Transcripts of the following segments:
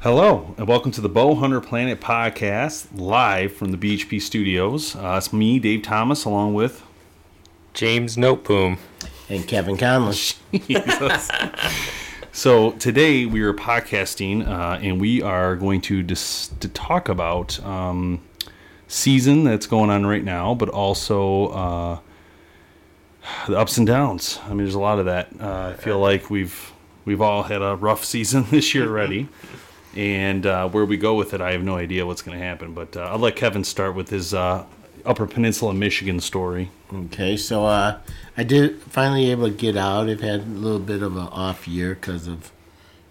Hello, and welcome to the Bow Hunter Planet podcast, live from the BHP studios. Uh, it's me, Dave Thomas, along with James Noteboom. And Kevin Conley. Jesus. so today we are podcasting, uh, and we are going to dis- to talk about um, season that's going on right now, but also uh, the ups and downs. I mean, there's a lot of that. Uh, I feel like we've we've all had a rough season this year already. And uh, where we go with it, I have no idea what's going to happen. But uh, I'll let Kevin start with his uh, Upper Peninsula, Michigan story. Okay, so uh, I did finally able to get out. I've had a little bit of an off year because of,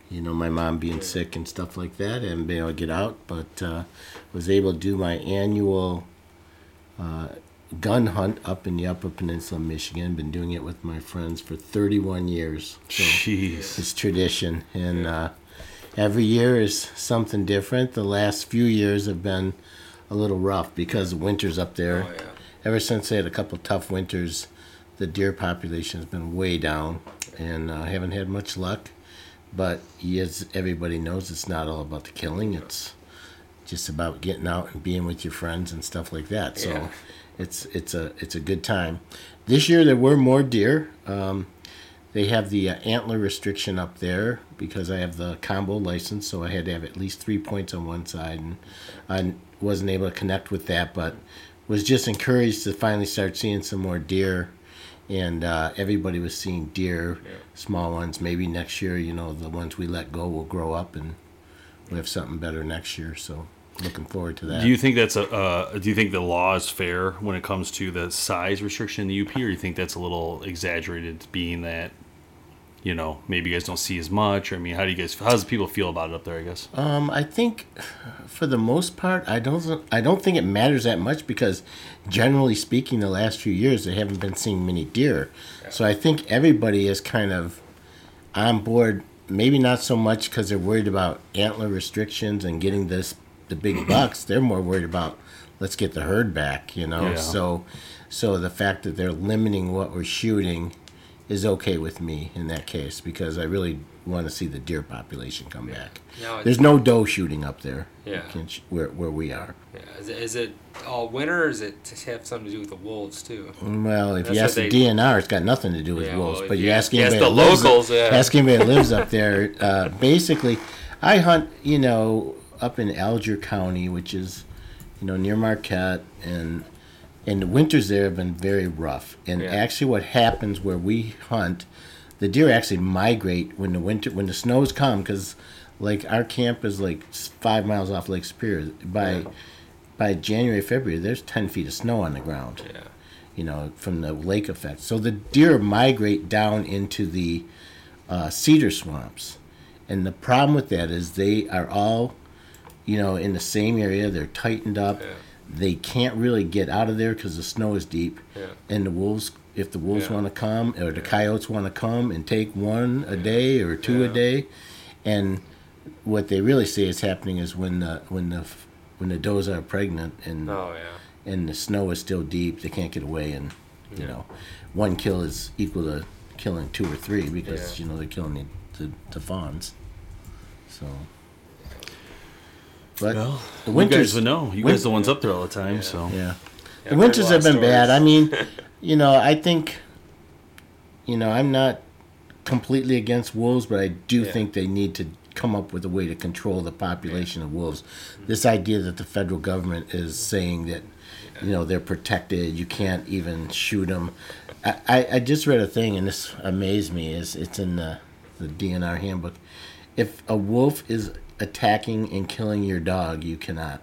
you know, my mom being sick and stuff like that, and being able to get out. But uh, was able to do my annual uh, gun hunt up in the Upper Peninsula, Michigan. Been doing it with my friends for 31 years. So Jeez. It's tradition, and uh, every year is something different. The last few years have been a little rough because the winters up there. Oh, yeah. Ever since they had a couple tough winters, the deer population has been way down, and uh, haven't had much luck. But as everybody knows, it's not all about the killing. It's just about getting out and being with your friends and stuff like that. So Yeah. it's it's a it's a good time. This year there were more deer. Um, they have the uh, antler restriction up there because I have the combo license, so I had to have at least three points on one side, and I wasn't able to connect with that, but was just encouraged to finally start seeing some more deer. And uh, everybody was seeing deer, small ones. Maybe next year, you know, the ones we let go will grow up, and we'll have something better next year. So, looking forward to that. Do you think that's a? Uh, do you think the law is fair when it comes to the size restriction in the UP, or do you think that's a little exaggerated, being that, you know, maybe you guys don't see as much? Or I mean, how do you guys? How does people feel about it up there? I guess. Um, I think, for the most part, I don't. I don't think it matters that much because, generally speaking, the last few years they haven't been seeing many deer. So I think everybody is kind of on board. Maybe not so much because they're worried about antler restrictions and getting this the big bucks. They're more worried about let's get the herd back. You know. Yeah. So, so the fact that they're limiting what we're shooting is okay with me in that case because I really want to see the deer population come back. No, There's no doe shooting up there. Yeah. Sh- where where we are. Yeah. Is it, is it all winter or is it to have something to do with the wolves too? Well, if That's you ask the they- DNR, it's got nothing to do with Yeah, wolves. well, but if you you ask ask anybody the that lives- locals, yeah. ask anybody that lives up there. Uh, basically, I hunt. You know, up in Alger County, which is, you know, near Marquette, and and the winters there have been very rough. And Yeah. actually, what happens where we hunt, the deer actually migrate when the winter when the snows come because. Like our camp is like five miles off Lake Superior. By Yeah. by January, February, there's ten feet of snow on the ground Yeah. you know, from the lake effect. So the deer migrate down into the uh, cedar swamps. And the problem with that is they are all, you know, in the same area. They're tightened up. Yeah. They can't really get out of there because the snow is deep. Yeah. And the wolves, if the wolves Yeah. want to come, or the coyotes want to come and take one a day or two a day, and what they really see is happening is when the when the when the does are pregnant and Oh yeah. and the snow is still deep, they can't get away, and you know, one kill is equal to killing two or three because Yeah. you know they're killing the, the, the fawns. So, but Well, the you winters guys would know. You guys are the ones up there all the time, so yeah, Yeah, the winters have been of bad. I mean, you know, I think, you know, I'm not completely against wolves, but I do Yeah. think they need to come up with a way to control the population of wolves. This idea that the federal government is saying that, you know, they're protected, you can't even shoot them. I, I, I just read a thing, and this amazed me. Is it's in the, the DNR handbook. If a wolf is attacking and killing your dog, you cannot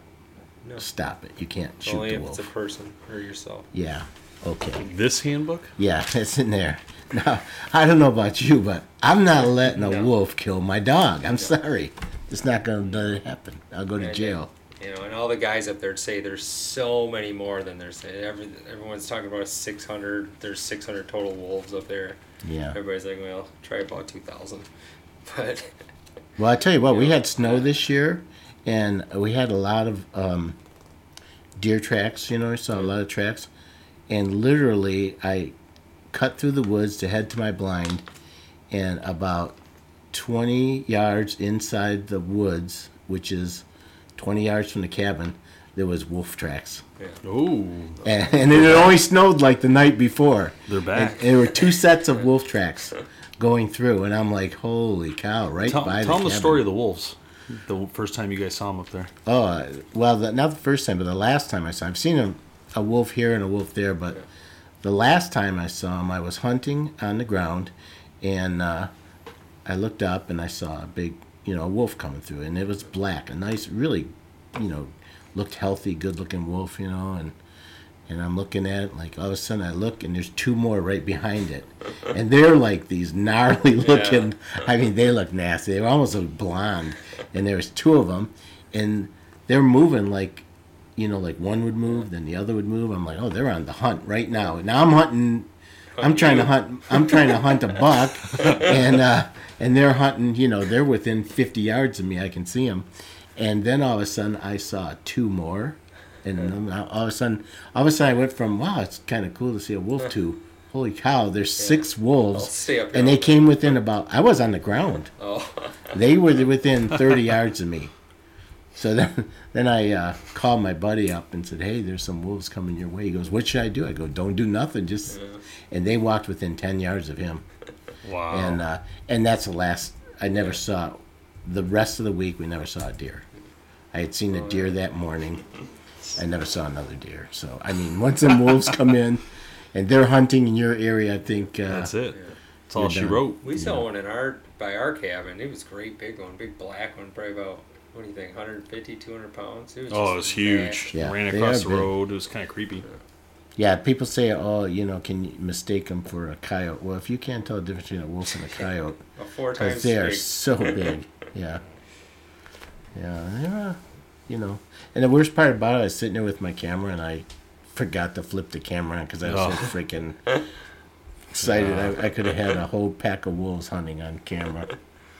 No. stop it. You can't shoot Only the if wolf. it's a person or yourself. Yeah. Okay. this handbook. Yeah, it's in there. Now, I don't know about you, but I'm not letting a No. wolf kill my dog. I'm sorry. It's not going to happen. I'll go to And- jail. You know, and all the guys up there say there's so many more than they're. Every, everyone's talking about 600. There's 600 total wolves up there. Yeah. Everybody's like, well, try about 2,000. But Well, I tell you what, we had snow this year, and we had a lot of um, deer tracks. You know, I saw a lot of tracks, and literally, I cut through the woods to head to my blind, and about 20 yards inside the woods, which is 20 yards from the cabin, there was wolf tracks. Ooh, and, and it had only snowed like the night before. They're back. And, there were two sets of wolf tracks going through, and I'm like, "Holy cow!" Right tell, by tell the them the story of the wolves. The first time you guys saw them up there. Oh, uh, well, the, not the first time, but the last time I saw. I've seen a, a wolf here and a wolf there, but the last time I saw him, I was hunting on the ground, and uh, I looked up and I saw a big, you know, a wolf coming through, and it was black, a nice, really, you know, looked healthy, good-looking wolf, you know, and and I'm looking at it like all of a sudden I look and there's two more right behind it, and they're like these gnarly looking. I mean, they look nasty. They were almost like blonde, and there was two of them, and they're moving like, you know, like one would move, then the other would move. I'm like, oh, they're on the hunt right now. Now I'm hunting. I'm trying to hunt. I'm trying to hunt a buck, and uh, and they're hunting. You know, they're within 50 yards of me. I can see them, and then all of a sudden I saw two more, and then all of a sudden, all of a sudden I went from wow, it's kind of cool to see a wolf to holy cow, there's six wolves, stay up and they came within about. I was on the ground. oh, They were within 30 yards of me. So then, then I uh, called my buddy up and said, "Hey, there's some wolves coming your way." He goes, "What should I do?" I go, "Don't do nothing. Just." And they walked within 10 yards of him, Wow. and uh, and that's the last. I never saw. The rest of the week, we never saw a deer. I had seen a deer that morning. I never saw another deer. So I mean, once them wolves come in, and they're hunting in your area, I think. Uh, That's it. That's all she done. wrote. we saw one in our by our cabin. It was a great big one, big black one, probably about what do you think, 150, 200 pounds. It was Oh, it just was huge. Yeah, Ran across the big. road. It was kind of creepy. Yeah, people say, "Oh, you know, can you mistake them for a coyote?" Well, if you can't tell the difference between a wolf and a coyote, because times they are so big, yeah, yeah, they're, uh, you know. And the worst part about it, I was sitting there with my camera, and I forgot to flip the camera on because I was so Oh. freaking excited. I, I could have had a whole pack of wolves hunting on camera.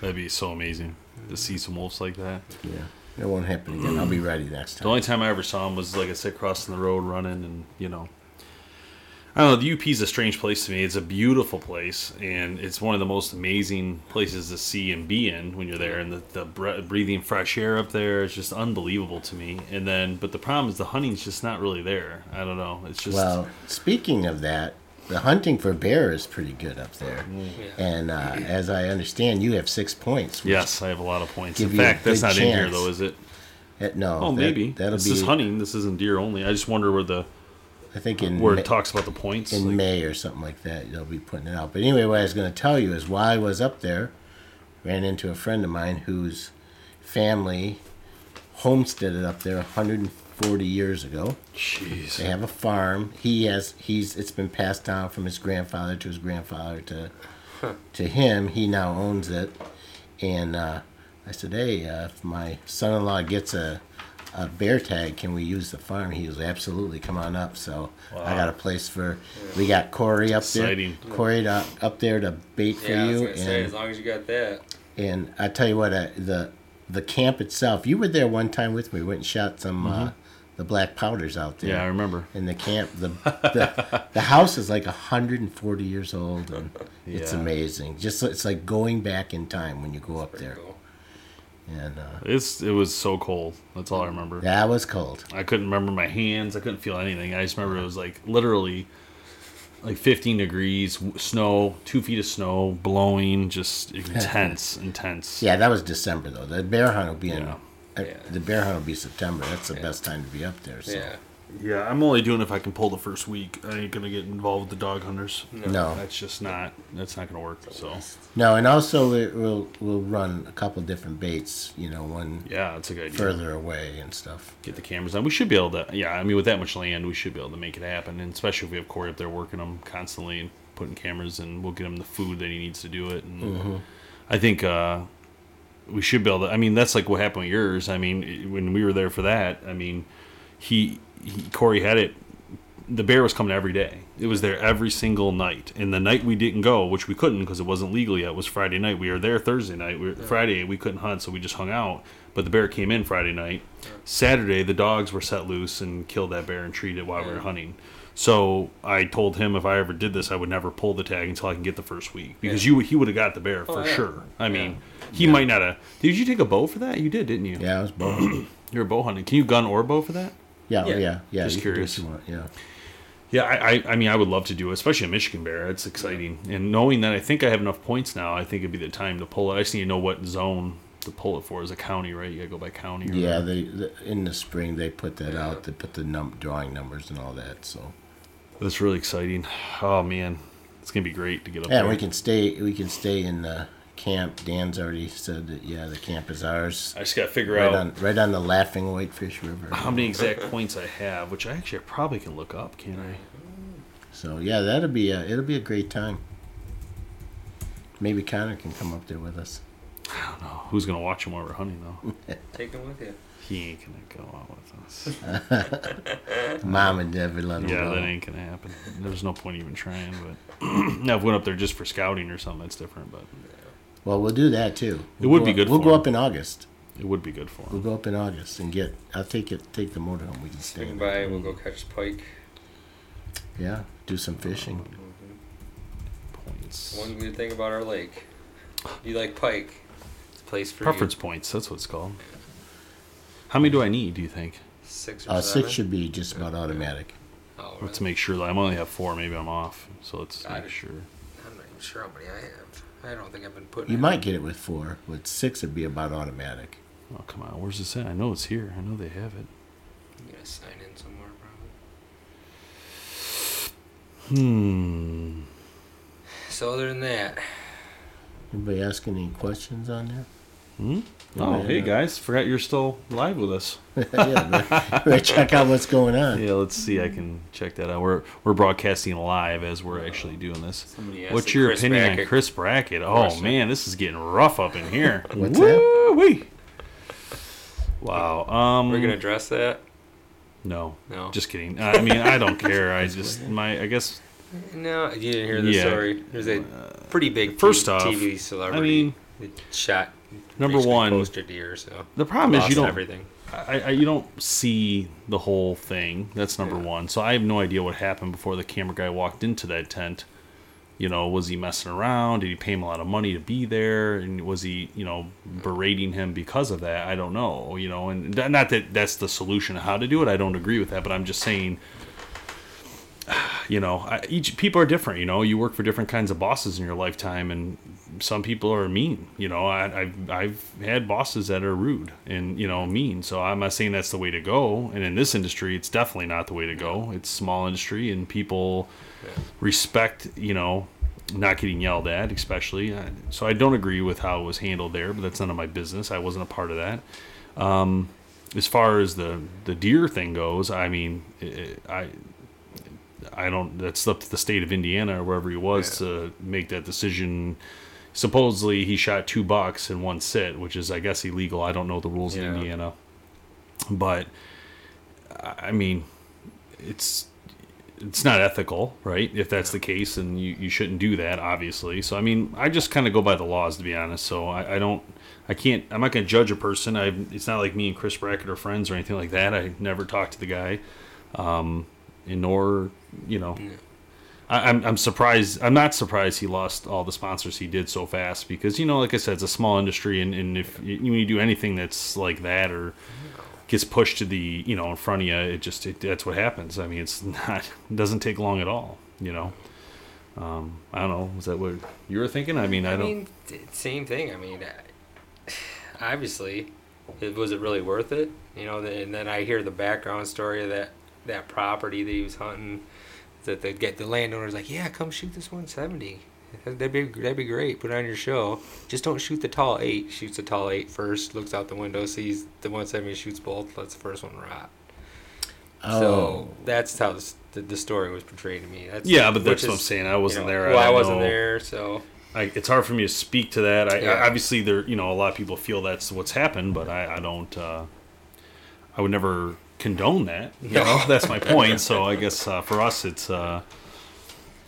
That'd be so amazing to see some wolves like that. Yeah, it won't happen again. I'll be mm. ready next time. The only time I ever saw him was like I said, crossing the road, running, and you know, I don't know. The UP is a strange place to me. It's a beautiful place, and it's one of the most amazing places to see and be in when you're there. And the, the bre- breathing fresh air up there is just unbelievable to me. And then, but the problem is the hunting's just not really there. I don't know. It's just Well, speaking of that, the hunting for bear is pretty good up there. Mm. And uh, as I understand, you have six points. yes, I have a lot of points. In fact, that's good not in here though, is it? Uh, no. Oh, that- maybe. That'll this be. is hunting. This isn't deer only. I just wonder where the I think in where Ma- it talks about the points. in like- May or something like that, they'll be putting it out. But anyway, what I was going to tell you is while I was up there, ran into a friend of mine whose family homesteaded up there 140 years ago. Jeez. They have a farm. He has he's it's been passed down from his grandfather to his grandfather to to him. He now owns it. And uh, I said, hey, uh, if my son-in-law gets a, a bear tag, can we use the farm? He was absolutely come on up. So I got a place for. We got Corey up Exciting. there. Corey to, up there to bait for Yeah, I was you. gonna say, and as long as you got that. and I tell you what, I, the the camp itself. You were there one time with me. We went and shot some uh, the black powders out there. Mm-hmm. Yeah, I remember. In the camp, the the, the house is like 140 years old, and it's amazing. Just it's like going back in time when you go up there. Cool. And uh, It's it was so cold. That's all I remember. that was cold. I couldn't remember my hands. I couldn't feel anything. I just remember it was like literally like 15 degrees, snow, two feet of snow, blowing, just intense, intense. Yeah, that was December though. The bear hunt will be in. Yeah. uh, Yeah. The bear hunt will be September. That's the best time to be up there. So. Yeah. Yeah, I'm only doing it if I can pull the first week. I ain't gonna get involved with the dog hunters. No. That's just not. That's not gonna work. So No, and also it will we'll run a couple different baits. You know, one yeah, that's a good idea. further away and stuff. Get the cameras on. We should be able to. Yeah, I mean, with that much land, we should be able to make it happen. And especially if we have Corey up there working them constantly and putting cameras, and we'll get him the food that he needs to do it. And I think uh, we should be able to. I mean, that's like what happened with yours. I mean, when we were there for that, I mean, he, he Corey had it. The bear was coming every day. It was there every single night. And the night we didn't go, which we couldn't because it wasn't legal yet, was Friday night. We were there Thursday night. We were, Friday we couldn't hunt, so we just hung out. But the bear came in Friday night. Saturday the dogs were set loose and killed that bear and treated it while we were hunting. So I told him if I ever did this, I would never pull the tag until I can get the first week because you he would have got the bear oh, for Oh, yeah. sure. I mean, he might not have. Did you take a bow for that? You did, didn't you? Yeah, I was bow. You're a bow hunter. Can you gun or bow for that? Yeah, Yeah. yeah, yeah, yeah. Just you can do curious. Yeah. Yeah, I, I, I mean, I would love to do it, especially a Michigan bear. It's exciting, and knowing that I think I have enough points now, I think it'd be the time to pull it. I just need to know what zone to pull it for. Is a county, right? You gotta go by county. Or Yeah, they the, in the spring they put that out. They put the num- drawing numbers and all that. So that's really exciting. Oh man, it's gonna be great to get up yeah, there. we can stay. We can stay in the camp. Dan's already said that. Yeah, the camp is ours. I just gotta figure Right out on, right on the Laughing Whitefish River. how many exact points I have, which I actually probably can look up, can't I? So yeah, that'll be a, it'll be a great time. Maybe Connor can come up there with us. I don't know who's gonna watch him while we're hunting though. Take him with you. he ain't gonna go out with us. Mom and Dad would let him Yeah, go. that ain't gonna happen. There's no point even trying. But now if we went up there just for scouting or something, that's different. But Well, we'll do that too. It We'll would go be up- good We'll for go him. up in August. it would be good for We'll go up in August and get. I'll take it. Take the motorhome. We can stay. Swing in by. it. We'll go catch pike. Yeah, do some fishing. Points. One good thing about our lake. You like pike? It's a place for Preference points. That's what it's called. How many do I need? Do you think? Six or Uh, seven. six should be just about automatic. Oh, Let's make sure that I'm only have four. Maybe I'm off. So let's Got make it. sure. I'm not even sure how many I have. I don't think I've been putting. You in. might get it with four. With six, it'd be about automatic. Oh come on, where's this at? I know it's here. I know they have it. I'm gonna sign in somewhere probably. Hmm. So other than that, Anybody asking any questions on there? Hmm? Oh, Yeah. hey guys, forgot you're still live with us. yeah, we check out what's going on. Yeah, let's see. I can check that out. We're we're broadcasting live as we're actually doing this. Somebody What's your Chris opinion on Chris Brackett? Oh question. man, this is getting rough up in here. What's that? Woo-wee. Wow. Um. we're gonna address that. No. No. Just kidding. I mean, I don't care. I just my I guess No, you didn't hear the Yeah. story. There's a pretty big first t- off, TV I celebrity. mean, shot. Number one, close to deer. So the problem is you don't everything. I, I, you don't see the whole thing. That's number Yeah. one. So I have no idea what happened before the camera guy walked into that tent. You know, was he messing around? Did he pay him a lot of money to be there? And was he, you know, berating him because of that? I don't know. You know, and not that that's the solution of how to do it. I don't agree with that, but I'm just saying. You know, each people are different. You know, you work for different kinds of bosses in your lifetime, and some people are mean. You know, I, I've I've had bosses that are rude and you know mean. So I'm not saying that's the way to go. And in this industry, it's definitely not the way to go. It's small industry, and people respect. You know, not getting yelled at, especially. Uh, So I don't agree with how it was handled there, but that's none of my business. I wasn't a part of that. Um, as far as the the deer thing goes, I mean, i I I don't. That's up to the state of Indiana or wherever he was to make that decision. Supposedly, he shot two bucks in one sit, which is, I guess, illegal. I don't know the rules in Indiana, but I I mean, it's it's not ethical, right? If that's the case, and you, you shouldn't do that, obviously. So I mean, I just kind of go by the laws, to be honest. So I, I don't, I can't, I'm not going to judge a person. I, it's not like me and Chris Brackett are friends or anything like that. I never talked to the guy, um, and nor, you know, I, I'm, I'm surprised. I'm not surprised he lost all the sponsors he did so fast because you know, like I said, it's a small industry, and, and if you, when you do anything that's like that or gets pushed to the you know in front of you, it just it, that's what happens. I mean, it's not it doesn't take long at all. You know, um, I don't know. Is that what you were thinking? I mean, I, I don't. mean, same thing. I mean, obviously, it was it really worth it? You know, and then I hear the background story of that that property that he was hunting. That they get the landowner's like, yeah, come shoot this 170. That'd be that'd be great. Put it on your show. Just don't shoot the tall eight. Shoots the tall eight first. Looks out the window, sees the 170, shoots both. Lets the first one rot. Oh, So that's how this, the, the story was portrayed to me. That's, Yeah, but that's what I'm saying. I wasn't you know, there. Well, I, don't wasn't know. there, so I, it's hard for me to speak to that. I, Yeah. I obviously there, you know, a lot of people feel that's what's happened, but I, I don't. Uh, I would never condone that. You know, that's my point. So I guess uh, for us, it's uh,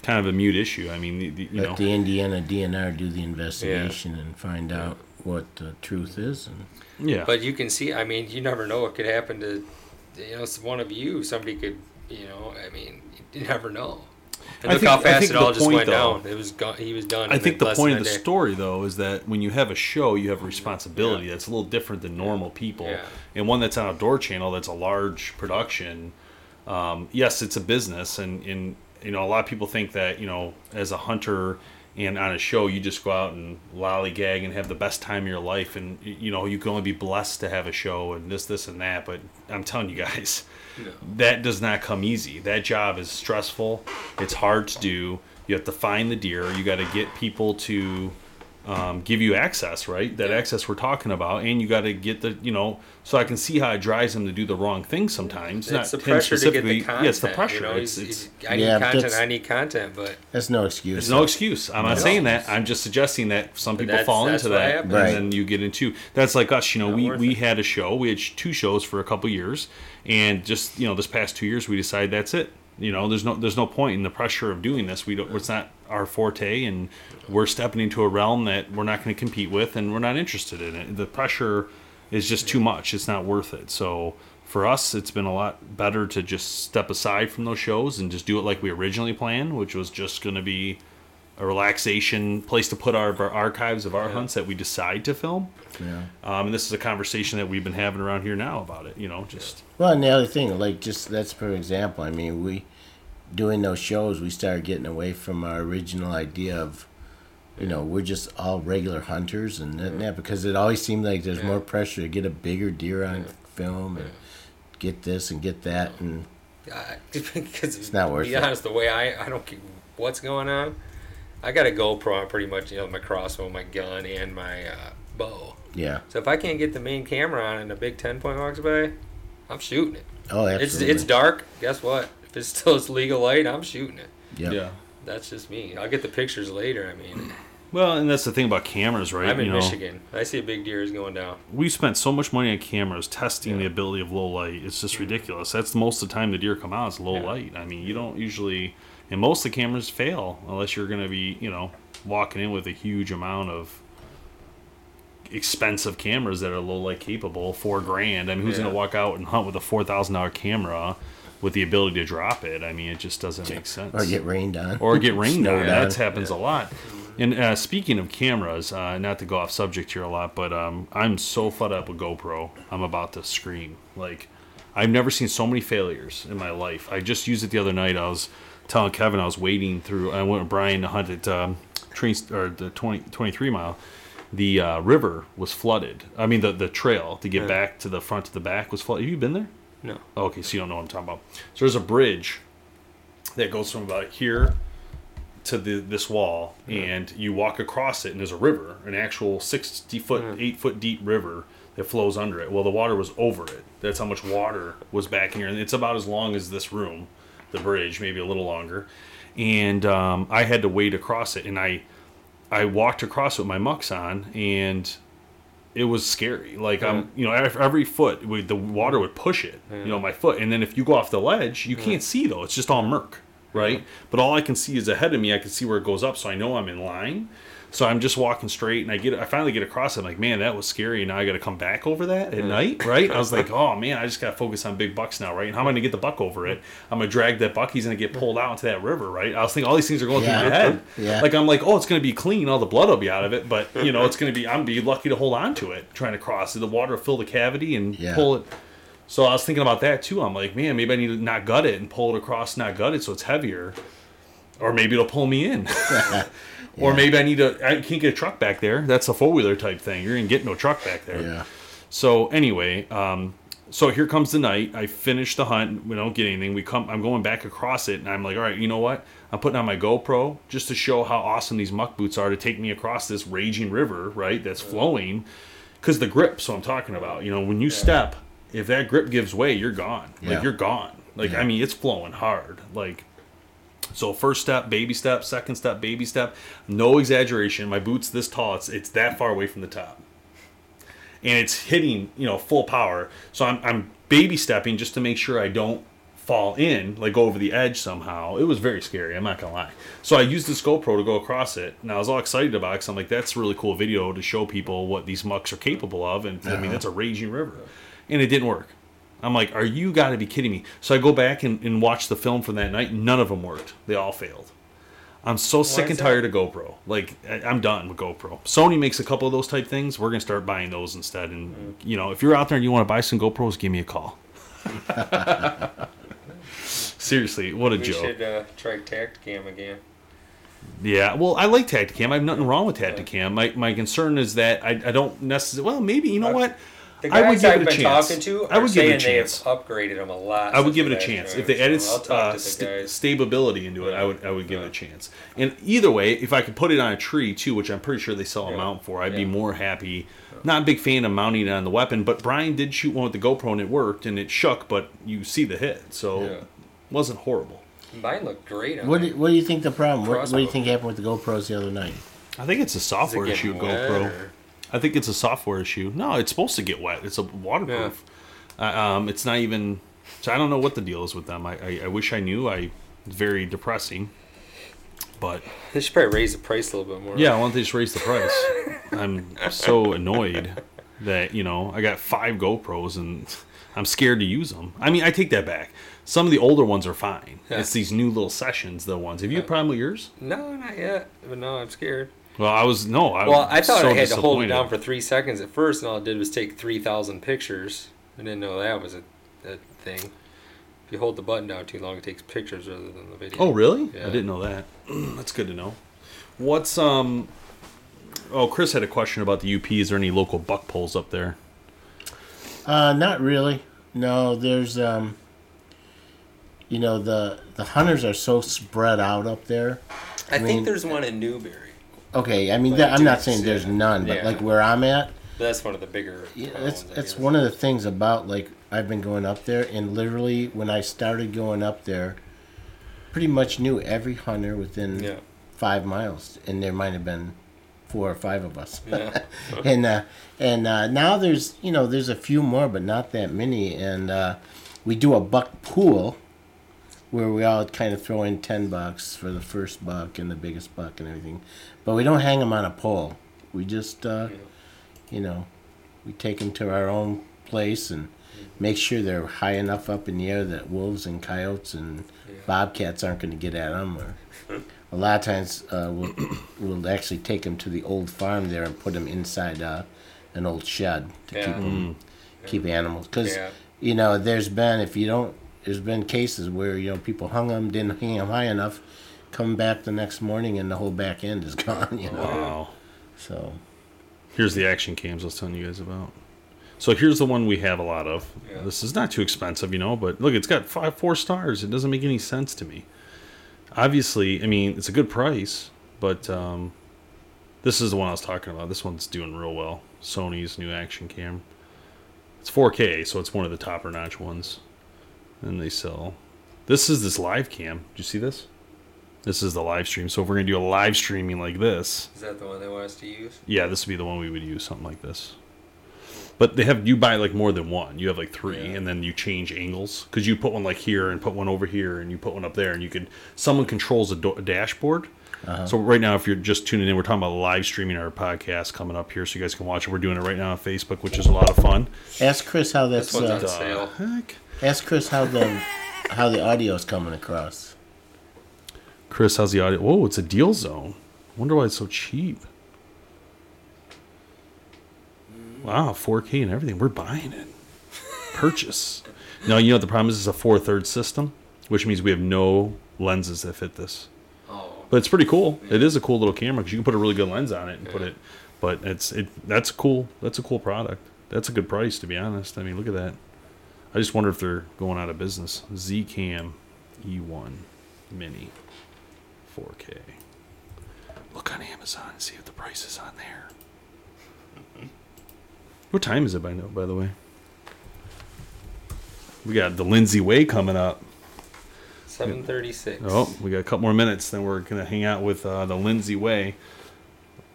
kind of a mute issue. I mean, the, the, you let know, the Indiana DNR do the investigation and find out what the truth is. And yeah. But you can see, I mean, you never know what could happen to, you know, s- one of you. Somebody could, you know, I mean, you never know. And I look think- how fast it the all just point, went though- down. It was gone. He was done. I think the point of the day. story, though, is that when you have a show, you have a responsibility. That's a little different than normal people. Yeah. And one that's on Outdoor Channel, that's a large production. Um, yes, it's a business, and, and you know a lot of people think that you know as a hunter and on a show you just go out and lollygag and have the best time of your life, and you know you can only be blessed to have a show and this, this, and that. But I'm telling you guys, that does not come easy. That job is stressful. It's hard to do. You have to find the deer. You got to get people to um, give you access, right? That access we're talking about, and you got to get the, you know, so I can see how it drives them to do the wrong thing sometimes. It's the pressure to get the content. Yeah, it's the pressure. You know, it's, he's- it's, I need Yeah, but content. I need content, but that's no excuse. there's no excuse. I'm not saying that. I'm just suggesting that some people that's- fall that's into what that, happens. Right. and then you get into that's like us. You know, Not we we it. had a show. We had two shows for a couple years, and just you know, this past two years, we decided that's it. You know, there's no there's no point in the pressure of doing this. We don't. It's not our forte, and we're stepping into a realm that we're not going to compete with, and we're not interested in it. The pressure is just too much. It's not worth it. So for us, it's been a lot better to just step aside from those shows and just do it like we originally planned, which was just going to be a relaxation place to put our, our archives of our hunts that we decide to film. Yeah. Um, and this is a conversation that we've been having around here now about it. You know, just Well, and the other thing, like just that's for example. I mean, we doing those shows, we started getting away from our original idea of, you know, we're just all regular hunters and that, and that because it always seemed like there's more pressure to get a bigger deer on film and get this and get that and because It's not worth it. be it. honest, the way I I don't care what's going on. I got a GoPro on pretty much, you know, my crossbow, my gun, and my uh, bow. yeah. So if I can't get the main camera on and a big ten point walks by, I'm shooting it. Oh, It's absolutely. it's dark. Guess what? If it's still it's legal light, I'm shooting it. Yep. yeah. That's just me. I'll get the pictures later. I mean, Well, and that's the thing about cameras, right? I'm in you know, Michigan. I see a big deer is going down. we spent so much money on cameras testing the ability of low light. It's just ridiculous. That's most of the time the deer come out. It's low Yeah. light. I mean, you don't usually, and most of the cameras fail unless you're going to be, you know, walking in with a huge amount of expensive cameras that are low light capable, four grand. I mean, who's Yeah. going to walk out and hunt with a four thousand dollar camera with the ability to drop it? I mean, it just doesn't make sense Or get rained on. or get rained on. on. That happens a lot. And uh, speaking of cameras, uh, not to go off subject here a lot, but um, I'm so fed up with GoPro. I'm about to scream. Like, I've never seen so many failures in my life. I just used it the other night. I was telling Kevin I was wading through. I went with Brian to hunt at um, Tree, or the 20, 23 mile. The uh, river was flooded. I mean, the the trail to get back to the front to the back was flooded. Have you been there? No. Okay, so you don't know what I'm talking about. So there's a bridge that goes from about here to the this wall, and you walk across it, and there's a river, an actual sixty foot, eight foot deep river that flows under it. Well, the water was over it. That's how much water was back here, and it's about as long as this room, the bridge, maybe a little longer. And um, I had to wade across it, and I, I walked across with my mucks on, and it was scary. Like I'm, you know, every, every foot the water would push it, you know, my foot, and then if you go off the ledge, you can't see though. It's just all murk, right? But all I can see is ahead of me. I can see where it goes up, so I know I'm in line. So I'm just walking straight, and I get, I finally get across. it. I'm like, man, that was scary. Now I got to come back over that at night, right? I was like, oh man, I just got to focus on big bucks now, right? And how am I gonna get the buck over it? I'm gonna drag that buck. He's gonna get pulled out into that river, right? I was thinking all these things are going Yeah. through my head. Yeah. Like I'm like, oh, it's gonna be clean. All the blood will be out of it, but you know, it's gonna be. I'm gonna be lucky to hold on to it, trying to cross it. The water will fill the cavity and Yeah. pull it. So I was thinking about that too. I'm like, man, maybe I need to not gut it and pull it across, not gut it, so it's heavier, or maybe it'll pull me in. Or maybe I need to. I can't get a truck back there. That's a four wheeler type thing. You're gonna get no truck back there. Yeah. So anyway, um, so here comes the night. I finish the hunt. We don't get anything. We come. I'm going back across it, and I'm like, all right, you know what? I'm putting on my GoPro just to show how awesome these muck boots are to take me across this raging river, right? That's flowing, because the grip. So I'm talking about. You know, when you step, if that grip gives way, you're gone. Yeah. Like you're gone. Like I mean, it's flowing hard. Like so first step, baby step, second step, baby step. No exaggeration. My boot's this tall. It's it's that far away from the top. And it's hitting, you know, full power. So I'm I'm baby stepping just to make sure I don't fall in, like go over the edge somehow. It was very scary, I'm not gonna lie. So I used this GoPro to go across it, and I was all excited about it because I'm like, that's a really cool video to show people what these mucks are capable of. And I mean, uh-huh. that's a raging river. And it didn't work. I'm like, are you got to be kidding me? So I go back and, and watch the film from that night. None of them worked. They all failed. I'm so sick is and that? tired of GoPro. Like I, I'm done with GoPro. Sony makes a couple of those type things. We're gonna start buying those instead. And you know, if you're out there and you want to buy some GoPros, give me a call. Seriously, what a We joke. should uh, try Tactacam again. Yeah, well, I like Tactacam. I have nothing wrong with Tactacam. My my concern is that I, I don't necessarily. Well, maybe you know what? The I would give I've it a been chance. talking to I are would give it a chance. they have upgraded them a lot. I would give it a chance if they added so uh, st- stability into it. I would I would give it a chance. And either way, if I could put it on a tree too, which I'm pretty sure they sell a Yeah. mount for, I'd be more happy. Not a big fan of mounting it on the weapon, but Brian did shoot one with the GoPro and it worked and it shook, but you see the hit, so Yeah. it wasn't horrible. Mine looked great. On What do, what do you think the problem? What, what do you think happened with the GoPros the other night? I think it's a software issue, getting wet, GoPro. I think it's a software issue. No, it's supposed to get wet. It's a waterproof. Uh, um, it's not even. So I don't know what the deal is with them. I, I, I wish I knew. I it's very depressing. But They should probably raise the price a little bit more. yeah, why don't they just raise the price? I'm so annoyed that you know I got five GoPros and I'm scared to use them. I mean, I take that back. Some of the older ones are fine. Yeah. It's these new little sessions, the ones. Have you problem with yours? No, not yet. But no, I'm scared. Well, I was no. I Well, I thought so I had to hold it down for three seconds at first, and all it did was take 3,000 pictures. I didn't know that was a, a thing. If you hold the button down too long, it takes pictures rather than the video. Oh, really? Yeah. I didn't know that. That's good to know. What's um? Oh, Chris had a question about the UP. Is there any local buck poles up there? Uh, not really. No, there's um. You know the the hunters are so spread out up there. I, mean- think there's one in Newberry. Okay, I mean Like that, I'm not saying there's none, but Yeah. like where I'm at, But that's one of the bigger. Yeah, that's that's one of the things about like I've been going up there, and literally when I started going up there, pretty much knew every hunter within Yeah. five miles, and there might have been four or five of us. Yeah. and uh, and uh, now there's you know there's a few more, but not that many, and uh, we do a buck pool. Where we all kind of throw in ten bucks for the first buck and the biggest buck and everything, but we don't hang them on a pole. We just, uh, you know, we take them to our own place and make sure they're high enough up in the air that wolves and coyotes and bobcats aren't going to get at them. Or a lot of times uh, we'll we'll actually take them to the old farm there and put them inside uh, an old shed to Yeah. keep 'em- keep animals. Because Yeah. you know, there's been if you don't, there's been cases where you know people hung them, didn't hang them high enough, come back the next morning and the whole back end is gone. You know, Wow. so. Here's the action cams I was telling you guys about. So here's the one we have a lot of. Yeah. This is not too expensive, you know, but look, it's got five, four stars. It doesn't make any sense to me. Obviously, I mean, it's a good price, but um, this is the one I was talking about. This one's doing real well. Sony's new action cam. It's 4K, so it's one of the topper notch ones. And they sell. This is this live cam. Do you see this? This is the live stream. So if we're gonna do a live streaming like this, Is that the one they want us to use? yeah, this would be the one we would use, something like this. But they have you buy like more than one. You have like three, and then you change angles because you put one like here and put one over here, and you put one up there, and you can. Someone controls a, do- a dashboard. So right now, if you're just tuning in, we're talking about live streaming our podcast coming up here, so you guys can watch it. We're doing it right now on Facebook, which is a lot of fun. Ask Chris how This that's. one's on Uh, sale. Heck. ask Chris how the how the audio is coming across. Chris, how's the audio? Whoa, it's a deal zone. Wonder why it's so cheap. Wow, 4K and everything. We're buying it. Purchase. now you know what the problem is? It's a four thirds system, which means we have no lenses that fit this. Oh, But it's pretty cool. It is a cool little camera because you can put a really good lens on it and put it. But it's it. That's cool. That's a cool product. That's a good price to be honest. I mean, look at that. I just wonder if they're going out of business. Zcam E1 Mini 4K. Look on Amazon and see if the price is on there. What time is it by now? By the way, we got the Lindsay Way coming up. 736. Oh, we got a couple more minutes. Then we're gonna hang out with uh, the Lindsay Way.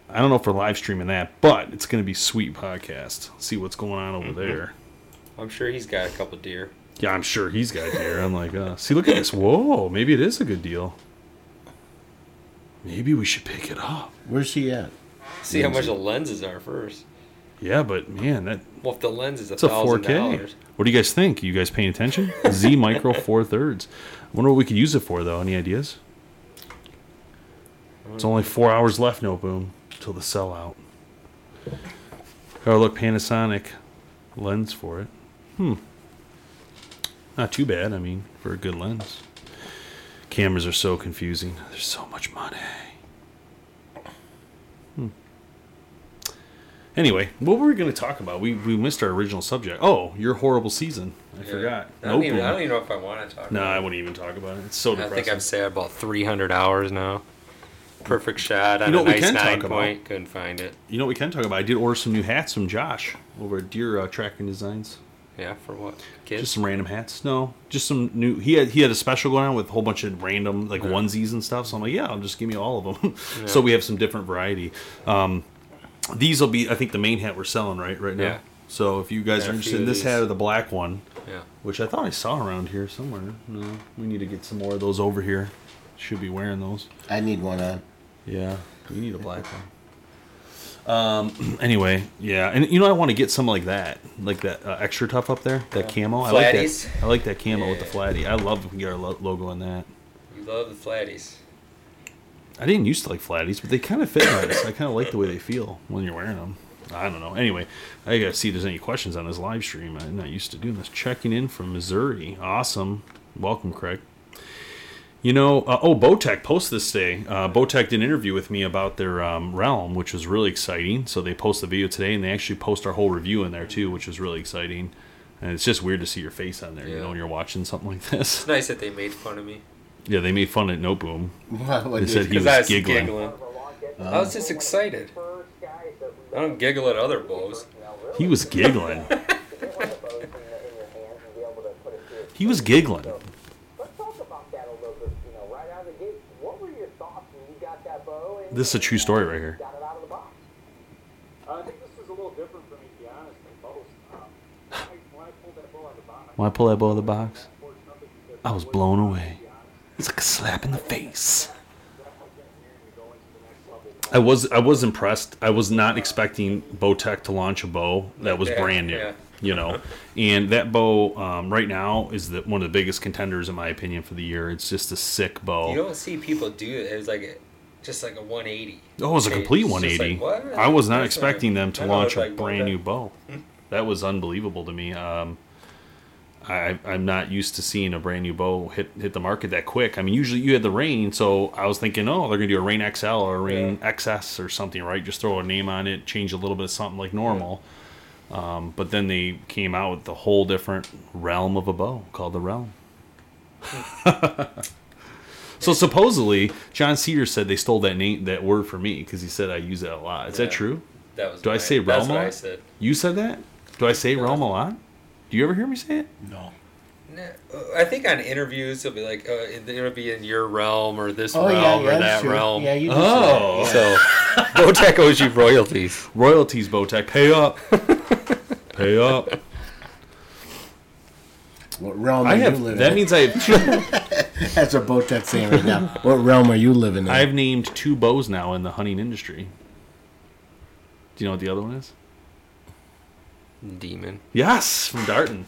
I don't know if we're live streaming that, but it's gonna be sweet podcast. See what's going on over there. I'm sure he's got a couple deer. Yeah, I'm sure he's got deer. I'm like, uh, see, look at this. Whoa, maybe it is a good deal. Maybe we should pick it up. Where's he at? See how much the lenses are first. Yeah, but man, that Well, if the lens is a it's a thousand 4K. dollars, What do you guys think? You guys paying attention? Z Micro Four Thirds. I wonder what we could use it for, though. Any ideas? It's only four hours left, no boom, till the sellout. Oh, look, Panasonic lens for it. Hmm. Not too bad. I mean, for a good lens. Cameras are so confusing. There's so much money. Hmm. Anyway, what were we going to talk about? We we missed our original subject. Oh, your horrible season. I forgot. I don't, Nope. even, I don't even know if I want to talk. No, about I wouldn't even talk about it. It's so depressing. I think I've said about 300 hours now. Perfect shot on know a what we nice can talk nine about? point. Couldn't find it. You know what we can talk about? I did order some new hats from Josh over at Deer uh, Tracking Designs. Yeah, for what? Kids? Just some random hats. No, just some new. He had he had a special going on with a whole bunch of random like onesies and stuff. So I'm like, yeah, I'll just give me all of them. so we have some different variety. Um, these will be, I think, the main hat we're selling right right now. Yeah. So if you guys Yeah, are interested in this hat or the black one, yeah. which I thought I saw around here somewhere. No, we need to get some more of those over here. Should be wearing those. I need one on. Yeah, you need a black one. Um. Anyway, yeah, and you know I want to get some like that, like that uh, extra tough up there, that camo. I like that. I like that camo with the Yeah. flatty. I love if we get our lo- logo on that. You love the flatties. I didn't used to like flatties, but they kind of fit nice. I kind of like the way they feel when you're wearing them. I don't know. Anyway, I gotta see if there's any questions on this live stream. I'm not used to doing this. Checking in from Missouri. Awesome. Welcome, Craig. You know, uh, oh, Bowtech posted this day. Uh, Bowtech did an interview with me about their um, Realm, which was really exciting. So they post the video today, and they actually post our whole review in there too, which was really exciting. And it's just weird to see your face on there, you know, when you're watching something like this. It's nice that they made fun of me. Yeah, they made fun at No Boom. What, what They said he was I was giggling. giggling. I was just excited. I don't giggle at other bows. He was giggling. he was giggling. Let's talk about that a little bit, you know, right out of the gate. What were your thoughts when you got that bow and This is a true story right here. got it out of the box? Uh, I was a little different for me, to be honest, than most. Um, when, I, pulled that bow out of the box, I pull that bow out of the box, I was blown away. It's like a slap in the face. I was I was impressed. I was not expecting Bowtech to launch a bow that was Yeah, brand new. yeah. You know, and that bow um, right now is the, one of the biggest contenders in my opinion for the year. It's just a sick bow. You don't see people do it. It was like a, just like a 180. Oh, it was a complete 180. like? I was not expecting them to launch it's a like, brand new bow. That was unbelievable to me. Um, I, I'm not used to seeing a brand new bow hit hit the market that quick. I mean, usually you had the Reign, so I was thinking, oh, they're gonna do a Reign XL or a Reign XS or something, right? Just throw a name on it, change a little bit of something like normal. Um, but then they came out with the whole different realm of a bow called the Realm. so supposedly, John Cedar said they stole that name, that word from me because he said I use it a lot. Is that true? That was Do I say realm a what I said. You said that? Do I say realm a lot? Do you ever hear me say it? No. Nah, uh, I think on interviews it'll be like uh, it'll be in your realm or this Oh, realm yeah, or that true. realm. Yeah, you do Oh. say. So Bowtech owes you royalties. Royalties, Bowtech, pay up. Pay up. What realm I are have. you living That in? means I have. Two, That's what boat that's saying right now. What realm are you living in? I've named two bows now in the hunting industry. Do you know what the other one is? Demon. Yes, from Darton.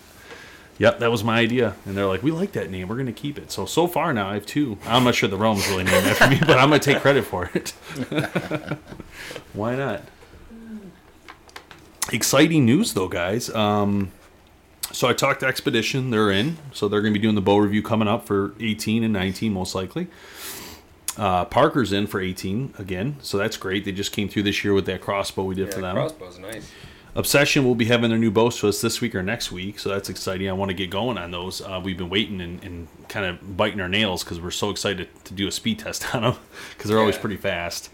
Yep, that was my idea, and they're like, "We like that name. We're going to keep it." So so far now, I have two. I'm not sure the realm's really named after me, but I'm going to take credit for it. Why not? Exciting news, though, guys. Um, so I talked to Expedition. They're in, so they're going to be doing the bow review coming up for 18 and 19, most likely. Uh, Parker's in for 18 again, so that's great. They just came through this year with that crossbow we did Yeah, for them. crossbow's nice. Obsession will be having their new bows to us this week or next week, so that's exciting. I want to get going on those. Uh, we've been waiting and, and kind of biting our nails because we're so excited to do a speed test on them because they're always pretty fast.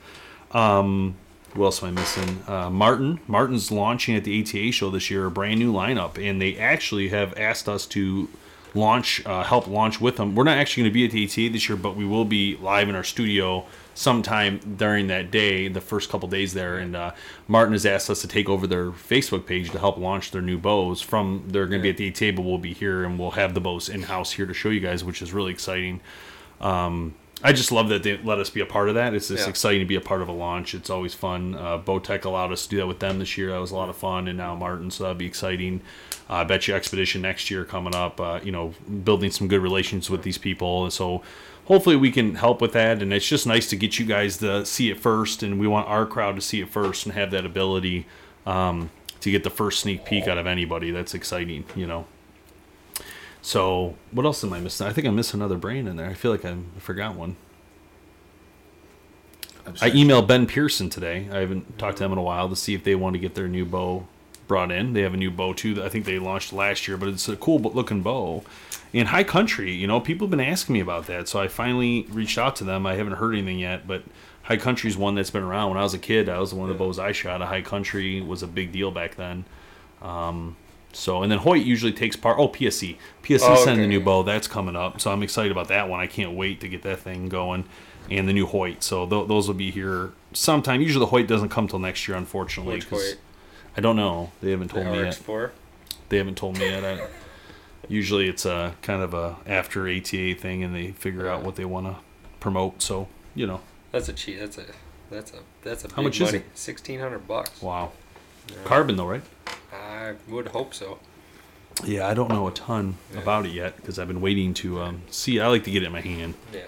Um, who else am I missing? Uh, Martin. Martin's launching at the ATA show this year, a brand new lineup, and they actually have asked us to launch, uh, help launch with them. We're not actually going to be at the ATA this year, but we will be live in our studio sometime during that day, the first couple days there. And uh, Martin has asked us to take over their Facebook page to help launch their new bows. From they're going to be at the ATA, but we'll be here and we'll have the bows in house here to show you guys, which is really exciting. Um, I just love that they let us be a part of that. It's just Yeah. exciting to be a part of a launch. It's always fun. Uh, Bowtech allowed us to do that with them this year. That was a lot of fun, and now Martin, so that'll be exciting. Uh, I bet you Expedition next year coming up. Uh, you know, building some good relations with these people. and So hopefully we can help with that. And it's just nice to get you guys to see it first, and we want our crowd to see it first and have that ability um, to get the first sneak peek out of anybody. That's exciting. You know. So what else am I missing? I think I missed another brain in there. I feel like I forgot one. I emailed Ben Pearson today. I haven't talked to them in a while to see if they want to get their new bow brought in. They have a new bow too that I think they launched last year, but it's a cool looking bow. In high country, you know, people have been asking me about that, so I finally reached out to them. I haven't heard anything yet, but high country's one that's been around. When I was a kid, I was one of the bows I shot. A high country was a big deal back then. Um, so and then Hoyt usually takes part. Oh, PSE, PSE Oh, sending a okay. new bow that's coming up. So I'm excited about that one. I can't wait to get that thing going, and the new Hoyt. So th- those will be here sometime. Usually the Hoyt doesn't come till next year, unfortunately. Which Hoyt? I don't know. They haven't The told me yet. RX4. They haven't told me yet. I, usually it's a kind of a after ATA thing, and they figure out what they want to promote. So you know, That's a cheat. That's a that's a that's a How big much is it? Sixteen hundred bucks. wow, carbon though, right? I would hope so. Yeah, I don't know a ton about it yet because I've been waiting to um, see. I like to get it in my hand. Yeah.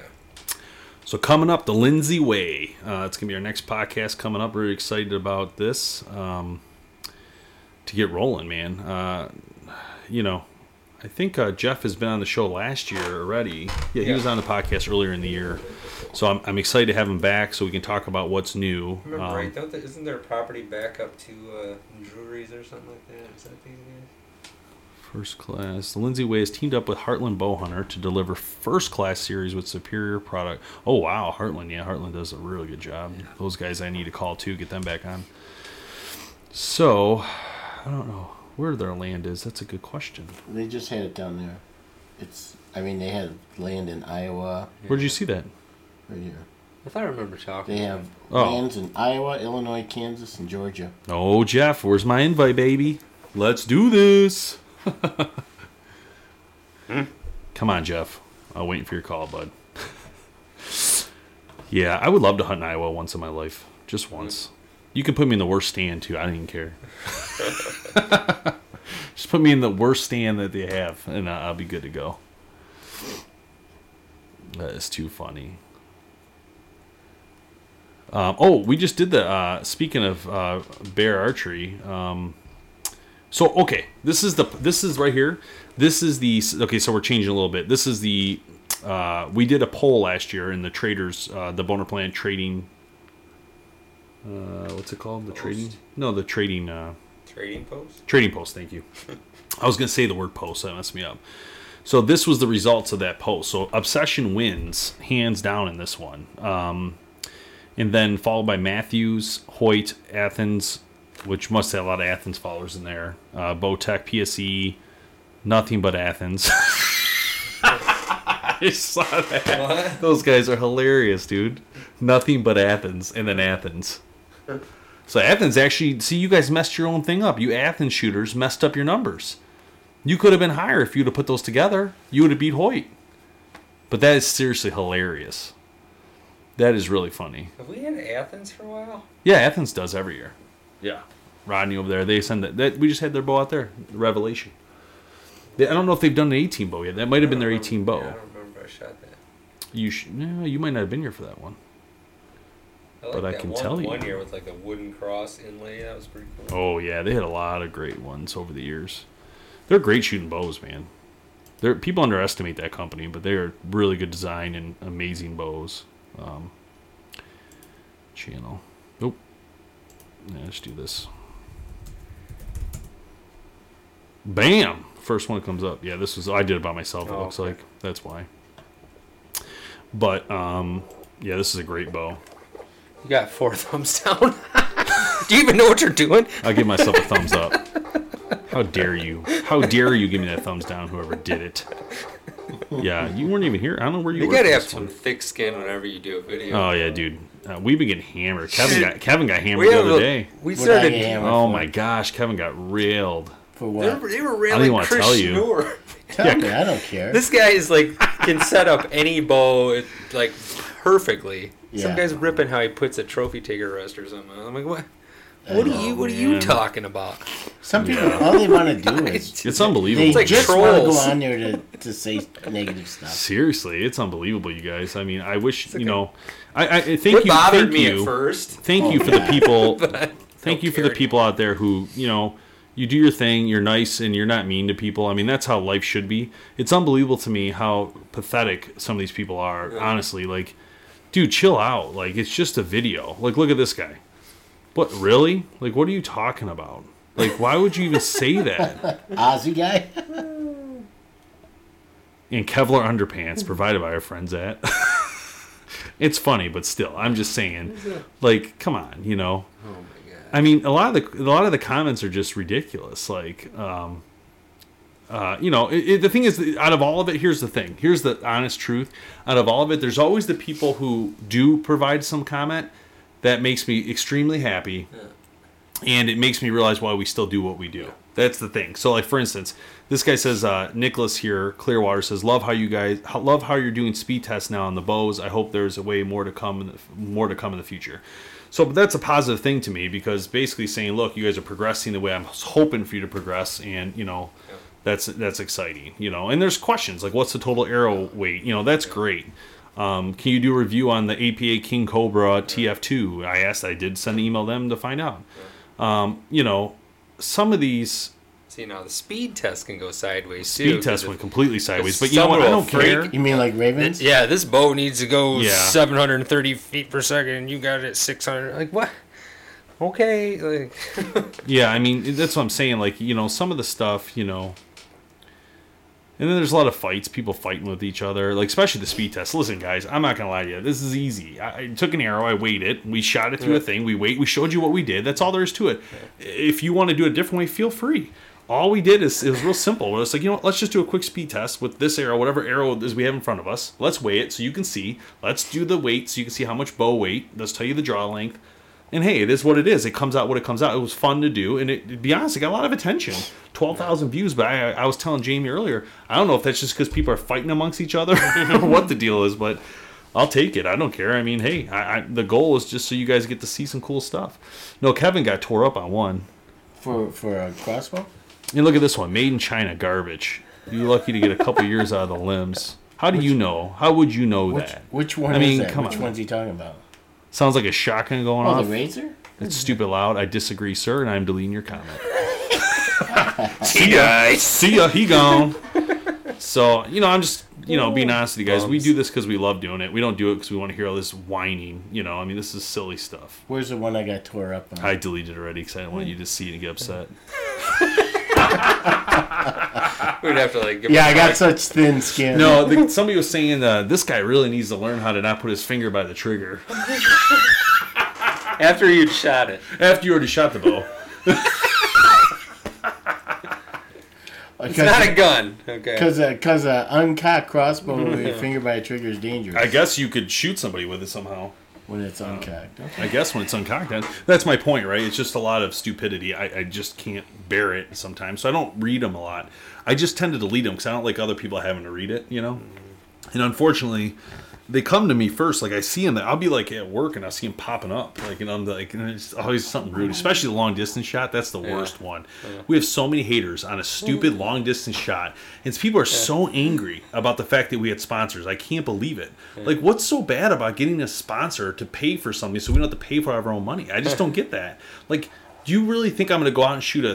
So coming up, the Lindsay Way. Uh, it's gonna be our next podcast coming up. Really excited about this. Um, to get rolling, man. Uh, you know, I think uh, Jeff has been on the show last year already. Yeah, he Yeah. was on the podcast earlier in the year. So I'm, I'm excited to have him back so we can talk about what's new. Remember, Um, right? Don't they, isn't there a property back up to uh, Drury's or something like that? Is that these guys? First class. The Lindsay Way has teamed up with Heartland Bowhunter to deliver first class series with superior product. Oh wow, Heartland. Yeah, Heartland does a really good job. Those guys I need to call too, get them back on. So, I don't know where their land is. That's a good question. They just had it down there. It's. I mean, they had land in Iowa. Where'd you see that? Right here. I thought I remember talking. They about have Oh. lands in Iowa, Illinois, Kansas, and Georgia. Oh, Jeff, where's my invite, baby? Let's do this. Hmm? Come on, Jeff. I'm waiting for your call, bud. yeah, I would love to hunt in Iowa once in my life. Just once. You can put me in the worst stand, too. I don't even care. Just put me in the worst stand that they have, and I'll be good to go. That is too funny. Um, oh, we just did the. Uh, speaking of uh, bear archery, um, so okay, this is the this is right here. This is the okay. So we're changing a little bit. This is the uh, we did a poll last year in the traders, uh, the Bowhunter Planet trading. Uh, what's it called? The trading? No, the trading. Uh, Trading post? Trading post, thank you. I was going to say the word post, that messed me up. So this was the results of that post. So Obsession wins hands down in this one. Um, and then followed by Mathews, Hoyt, Athens, which must have a lot of Athens followers in there. Uh, Bowtech, PSE, nothing but Athens. I saw that. Those guys are hilarious, dude. Nothing but Athens, and then Athens. So Athens actually, see, you guys messed your own thing up. You Athens shooters messed up your numbers. You could have been higher if you'd have put those together. You would have beat Hoyt. But that is seriously hilarious. That is really funny. Have we had Athens for a while? Yeah, Athens does every year. Yeah, Rodney over there, they send that. that we just had their bow out there, the Revelation. They, I don't know if they've done an 18 bow yet. That might have been their 18 bow. Yeah, I don't remember I shot that. You sh- no, you might not have been here for that one. I like But I can one, tell you. One year with like a wooden cross inlay. That was pretty cool. Oh yeah, they had a lot of great ones over the years. They're great shooting bows, man. They're people underestimate that company, but they're really good design and amazing bows. Um, channel. Nope. Yeah, let's do this. Bam! First one comes up. Yeah, this was I did it by myself. It Oh, looks okay. like that's why. But um, yeah, this is a great bow. You got four thumbs down. Do you even know what you're doing? I'll give myself a thumbs up. How dare you? How dare you give me that thumbs down, whoever did it? Yeah, you weren't even here. I don't know where you, You were. gotta have some one. thick skin whenever you do a video. Oh yeah, dude. Uh, we've been getting hammered. Kevin got Kevin got hammered we the other a- day. We What I started. get hammered Oh for? my gosh, Kevin got railed. For They what? they were I don't even wanna Chris tell you. Schnur. Tell me, I don't care. This guy is like can set up any bow like perfectly. Some guy's ripping how he puts a trophy taker rest or something. I'm like, what? What are you? What are you oh, man. talking about? Some people, all they want to do is It's unbelievable. they like just want to go trolls. on there to, to say negative stuff. Seriously, it's unbelievable, you guys. I mean, I wish you know. I, I I thank What you. bothered Thank me you. at first? Thank you oh, for the people. Thank you for care the people out there who you know you do your thing you're nice and you're not mean to people i mean that's how life should be it's unbelievable to me how pathetic some of these people are honestly like dude chill out like it's just a video like look at this guy what really like what are you talking about like why would you even say that Aussie guy. and kevlar underpants provided by our friends at it's funny but still i'm just saying like come on you know Oh my god. I mean, a lot of the a lot of the comments are just ridiculous. Like, um, uh, you know, it, it, the thing is, out of all of it, here's the thing. Here's the honest truth. Out of all of it, there's always the people who do provide some comment that makes me extremely happy, and it makes me realize why we still do what we do. That's the thing. So, like for instance, this guy says, uh, Nicholas here, Clearwater says, love how you guys, love how you're doing speed tests now on the bows. I hope there's a way more to come, in the, more to come in the future. So that's a positive thing to me because basically saying, look, you guys are progressing the way I'm hoping for you to progress, and you know, that's that's exciting. You know, and there's questions like, what's the total arrow weight? You know, that's great. Um, can you do a review on the APA King Cobra TF2? I asked, I did send an email them to find out. Um, you know, some of these See now the speed test can go sideways too. speed 'cause tests if- went completely sideways, but you know what? I don't freak- care. You mean like Ravens? Yeah, this bow needs to go Yeah. 730 feet per second. and You got it at 600. Like what? Okay, like Yeah, I mean that's what I'm saying. Like you know, some of the stuff, you know, and then there's a lot of fights, people fighting with each other, like especially the speed test. Listen, guys, I'm not gonna lie to you. This is easy. I, I took an arrow, I weighed it, we shot it through a thing, we wait, we showed you what we did. That's all there is to it. If you want to do it a different way, feel free. All we did is it was real simple. It's like you know, what, let's just do a quick speed test with this arrow, whatever arrow is we have in front of us. Let's weigh it so you can see. Let's do the weight so you can see how much bow weight. Let's tell you the draw length. And hey, it is what it is. It comes out what it comes out. It was fun to do, and it, to be honest, it got a lot of attention. Twelve thousand views, but I, I was telling Jamie earlier, I don't know if that's just because people are fighting amongst each other or what the deal is, but I'll take it. I don't care. I mean, hey, I, I, the goal is just so you guys get to see some cool stuff. No, Kevin got tore up on one. For for a crossbow? And look at this one, made in China, garbage. You're lucky to get a couple years out of the limbs. How do you know? How would you know Which that? which one I mean, is that? come Which on. one's he talking about? Sounds like a shotgun going Oh, off. the razor? It's stupid loud. I disagree, sir, and I'm deleting your comment. see ya. See ya, he gone. So, you know, I'm just, you know, being honest with you guys. We do this because we love doing it. We don't do it because we want to hear all this whining. You know, I mean, this is silly stuff. Where's the one I got tore up on? I deleted it already because I didn't want you to see it and get upset. We'd have to like. Give yeah, I got like- such thin skin. No, the, somebody was saying uh, this guy really needs to learn how to not put his finger by the trigger after you'd shot it. after you already shot the bow. It's not a gun. Okay. Because a cause a uncocked crossbow with your finger by a trigger is dangerous. I guess you could shoot somebody with it somehow. When it's uh, uncocked. Okay. I guess when it's uncocked, that- that's my point, right? It's just a lot of stupidity. I, I just can't bear it sometimes, so I don't read them a lot. I just tend to delete them because I don't like other people having to read it, you know. And unfortunately, they come to me first. Like I see them, I'll be like at work and I see them popping up, like and I'm like, and it's always something rude. Especially the long distance shot. That's the worst one. We have so many haters on a stupid long distance shot, and people are so angry about the fact that we had sponsors. I can't believe it. Like, what's so bad about getting a sponsor to pay for something so we don't have to pay for our own money? I just don't get that. Like, do you really think I'm going to go out and shoot a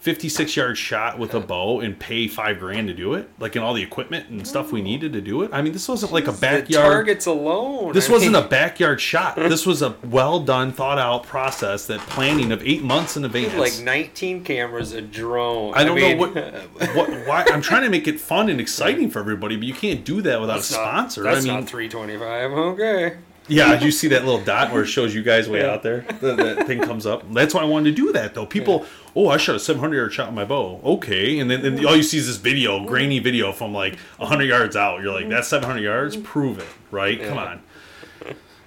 356 yard shot with a bow and pay five grand to do it? Like, in all the equipment and stuff we needed to do it? I mean, this wasn't like a The backyard. targets alone. This I wasn't mean, a backyard shot. This was a well done, thought out process that planning of eight months in advance. like 19 cameras, a drone. I don't mean, know what, what, why. I'm trying to make it fun and exciting for everybody, but you can't do that without a That's not- sponsor. That's I mean, not 325. Okay. Yeah, did you see that little dot where it shows you guys way out there? The, that thing comes up. That's why I wanted to do that, though. People, oh, I shot a 700 yard shot with my bow. Okay, and then and all you see is this video, grainy video from like 100 yards out. You're like, mm-hmm. that's 700 yards. Mm-hmm. Prove it, right? Come on.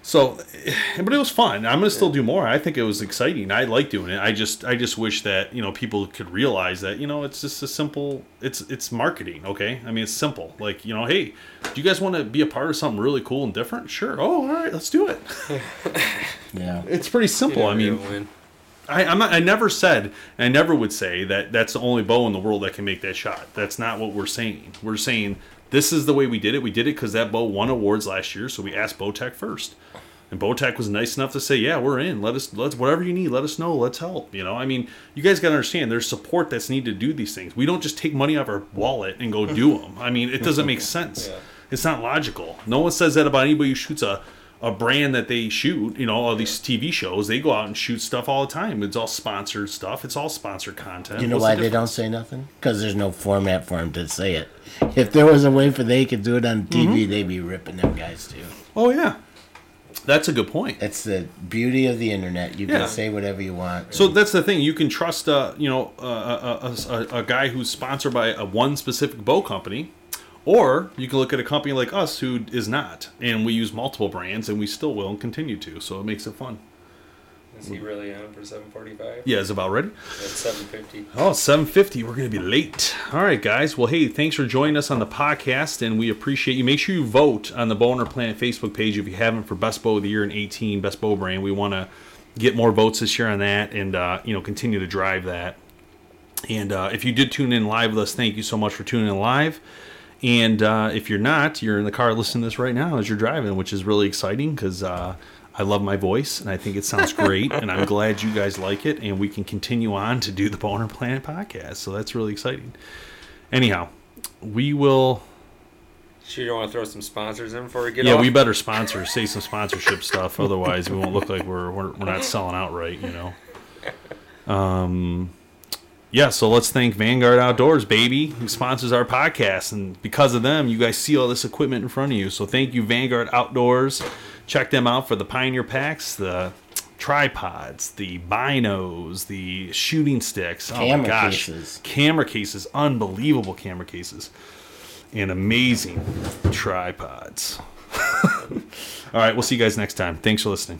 So, but it was fun. I'm gonna still do more. I think it was exciting. I like doing it. I just, I just wish that you know people could realize that you know it's just a simple. It's it's marketing. Okay, I mean it's simple. Like you know, hey, do you guys want to be a part of something really cool and different? Sure. Oh, all right, let's do it. Yeah. It's pretty simple. I mean, I, I'm not, I never said, and I never would say that that's the only bow in the world that can make that shot. That's not what we're saying. We're saying this is the way we did it. We did it because that bow won awards last year, so we asked Bowtech first, and Bowtech was nice enough to say, "Yeah, we're in. Let us, let's whatever you need, let us know. Let's help." You know, I mean, you guys got to understand. There's support that's needed to do these things. We don't just take money out of our wallet and go do them. I mean, it doesn't make sense. It's not logical. No one says that about anybody who shoots a a brand that they shoot, you know, all these TV shows, they go out and shoot stuff all the time. It's all sponsored stuff. It's all sponsored content. You know What's why the they don't say nothing? Because there's no format for them to say it. If there was a way for they could do it on TV, Mm-hmm. they'd be ripping them guys too. Oh yeah, that's a good point. That's the beauty of the internet. You Yeah. can say whatever you want. So that's the thing. You can trust, uh, you know, a, a, a, a guy who's sponsored by a one specific bow company, or you can look at a company like us who is not, and we use multiple brands, and we still will and continue to. So it makes it fun. Is he really on for 745? Yeah, is about ready? At 750. Oh, 750. We're going to be late. All right, guys. Well, hey, thanks for joining us on the podcast, and we appreciate you. Make sure you vote on the Bowhunter Planet Facebook page if you haven't for Best Bow of the Year in 18, Best Bow Brand. We want to get more votes this year on that and, uh, you know, continue to drive that. And uh, if you did tune in live with us, thank you so much for tuning in live. And uh, if you're not, you're in the car listening to this right now as you're driving, which is really exciting because uh, I love my voice and I think it sounds great. and I'm glad you guys like it. And we can continue on to do the Bowhunter Planet podcast. So that's really exciting. Anyhow, we will. Sure, you don't want to throw some sponsors in before we get Yeah, off? we better sponsor, say some sponsorship stuff. Otherwise, we won't look like we're, we're, we're not selling out right, you know. Um, yeah, so let's thank Vanguard Outdoors, baby, who sponsors our podcast. And because of them, you guys see all this equipment in front of you. So thank you, Vanguard Outdoors. Check them out for the Pioneer packs, the tripods, the binos, the shooting sticks. Oh my Camera gosh. cases. Camera cases, unbelievable camera cases. And amazing tripods. all right, we'll see you guys next time. Thanks for listening.